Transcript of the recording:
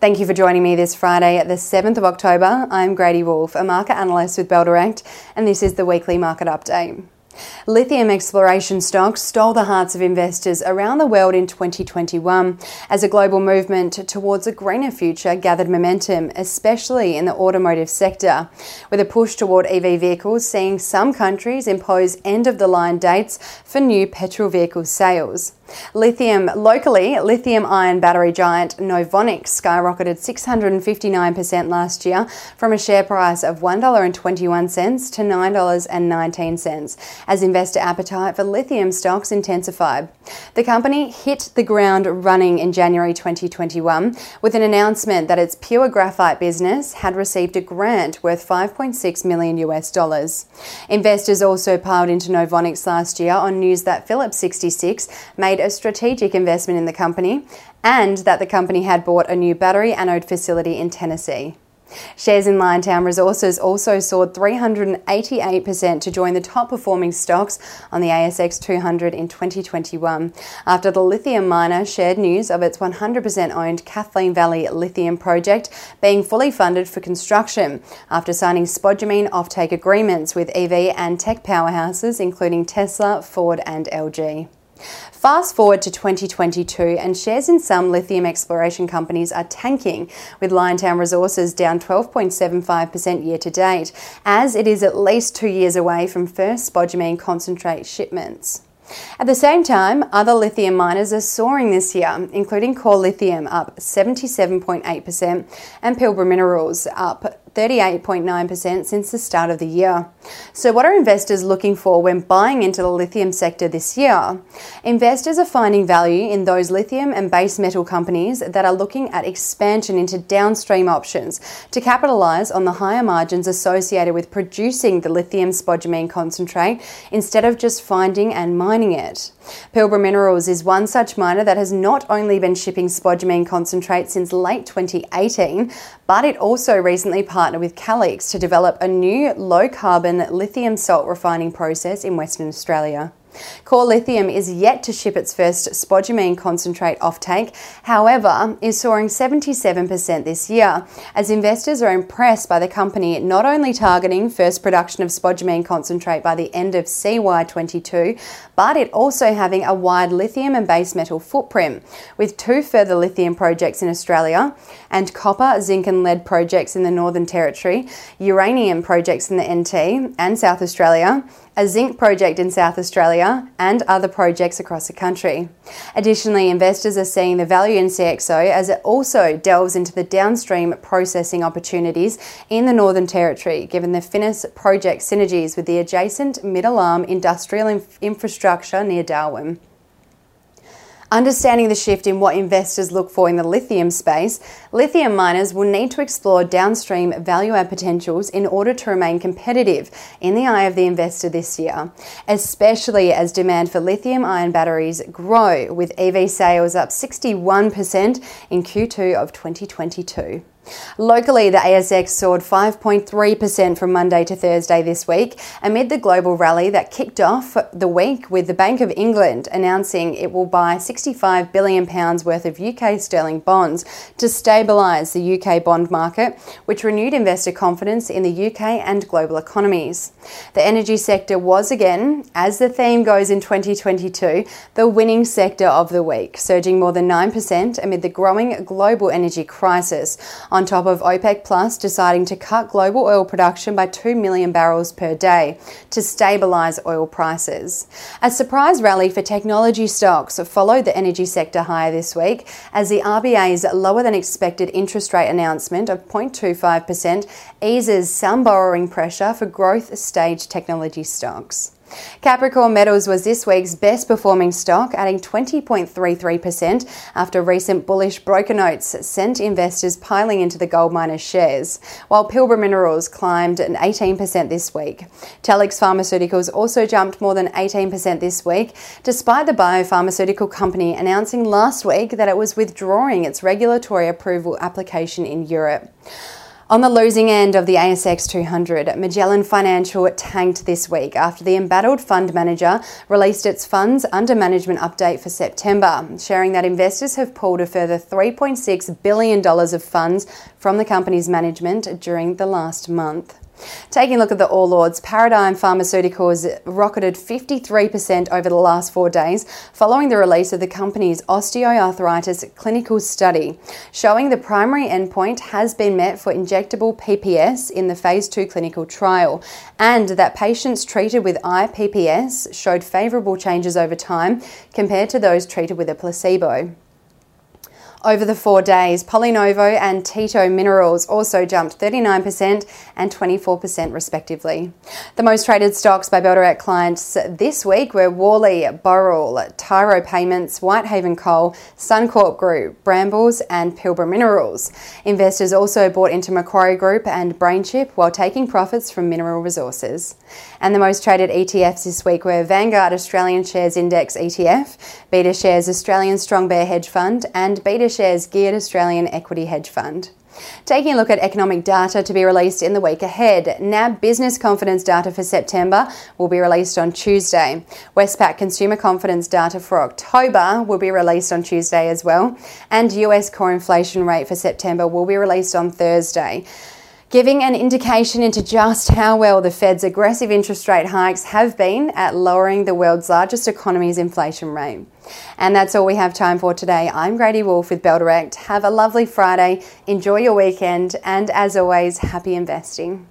Thank you for joining me this Friday, the 7th of October. I'm Grady Wolf, a market analyst with Bell Direct, and this is the weekly market update. Lithium exploration stocks stole the hearts of investors around the world in 2021 as a global movement towards a greener future gathered momentum, especially in the automotive sector, with a push toward EV vehicles seeing some countries impose end of the line dates for new petrol vehicle sales. Lithium, locally, lithium ion battery giant Novonix skyrocketed 659% last year from a share price of $1.21 to $9.19 as investor appetite for lithium stocks intensified. The company hit the ground running in January 2021 with an announcement that its pure graphite business had received a grant worth 5.6 million US dollars. Investors also piled into Novonix last year on news that Phillips 66 made made a strategic investment in the company and that the company had bought a new battery anode facility in Tennessee. Shares in Liontown Resources also soared 388% to join the top performing stocks on the ASX 200 in 2021 after the lithium miner shared news of its 100% owned Kathleen Valley lithium project being fully funded for construction after signing spodumene offtake agreements with EV and tech powerhouses including Tesla, Ford, and LG. Fast forward to 2022, and shares in some lithium exploration companies are tanking, with Liontown Resources down 12.75% year to date, as it is at least two years away from first spodumene concentrate shipments. At the same time, other lithium miners are soaring this year, including Core Lithium up 77.8% and Pilbara Minerals up 38.9% since the start of the year. So, what are investors looking for when buying into the lithium sector this year? Investors are finding value in those lithium and base metal companies that are looking at expansion into downstream options to capitalize on the higher margins associated with producing the lithium spodumene concentrate instead of just finding and mining it. Pilbara Minerals is one such miner that has not only been shipping spodumene concentrate since late 2018, but it also recently partnered with Calix to develop a new low carbon lithium salt refining process in Western Australia. Core Lithium is yet to ship its first spodumene concentrate offtake, however, is soaring 77% this year, as investors are impressed by the company not only targeting first production of spodumene concentrate by the end of CY22, but it also having a wide lithium and base metal footprint, with two further lithium projects in Australia and copper, zinc, and lead projects in the Northern Territory, uranium projects in the NT and South Australia a zinc project in South Australia, and other projects across the country. Additionally, investors are seeing the value in CXO as it also delves into the downstream processing opportunities in the Northern Territory, given the Finniss project synergies with the adjacent Middle Arm industrial inf- infrastructure near Darwin. Understanding the shift in what investors look for in the lithium space, lithium miners will need to explore downstream value add potentials in order to remain competitive in the eye of the investor this year, especially as demand for lithium ion batteries grow, with EV sales up 61% in Q2 of 2022. Locally, the ASX soared 5.3% from Monday to Thursday this week amid the global rally that kicked off the week with the Bank of England announcing it will buy £65 billion worth of UK sterling bonds to stabilise the UK bond market, which renewed investor confidence in the UK and global economies. The energy sector was again, as the theme goes in 2022, the winning sector of the week, surging more than 9% amid the growing global energy crisis on top of OPEC Plus deciding to cut global oil production by 2 million barrels per day to stabilise oil prices. A surprise rally for technology stocks followed the energy sector higher this week as the RBA's lower than expected interest rate announcement of 0.25% eases some borrowing pressure for growth stage technology stocks. Capricorn Metals was this week's best performing stock, adding 20.33% after recent bullish broker notes sent investors piling into the gold miners' shares, while Pilbara Minerals climbed an 18% this week. Telix Pharmaceuticals also jumped more than 18% this week, despite the biopharmaceutical company announcing last week that it was withdrawing its regulatory approval application in Europe. On the losing end of the ASX 200, Magellan Financial tanked this week after the embattled fund manager released its funds under management update for September, sharing that investors have pulled a further $3.6 billion of funds from the company's management during the last month. Taking a look at the All Ords, Paradigm Pharmaceuticals rocketed 53% over the last four days following the release of the company's osteoarthritis clinical study, showing the primary endpoint has been met for injectable PPS in the phase 2 clinical trial, and that patients treated with IPPS showed favourable changes over time compared to those treated with a placebo. Over the four days, Polynovo and Tietto Minerals also jumped 39% and 24% respectively. The most traded stocks by Bell clients this week were Worley, Boral, Tyro Payments, Whitehaven Coal, Suncorp Group, Brambles, and Pilbara Minerals. Investors also bought into Macquarie Group and BrainChip while taking profits from Mineral Resources. And the most traded ETFs this week were Vanguard Australian Shares Index ETF, Beta Shares Australian Strong Bear Hedge Fund, and Beta Shares Geared Australian Equity Hedge Fund. Taking a look at economic data to be released in the week ahead, NAB business confidence data for September will be released on Tuesday. Westpac consumer confidence data for October will be released on Tuesday as well, and US core inflation rate for September will be released on Thursday giving an indication into just how well the Fed's aggressive interest rate hikes have been at lowering the world's largest economy's inflation rate. And that's all we have time for today. I'm Grady Wolf with Bell Direct. Have a lovely Friday, enjoy your weekend, and as always, happy investing.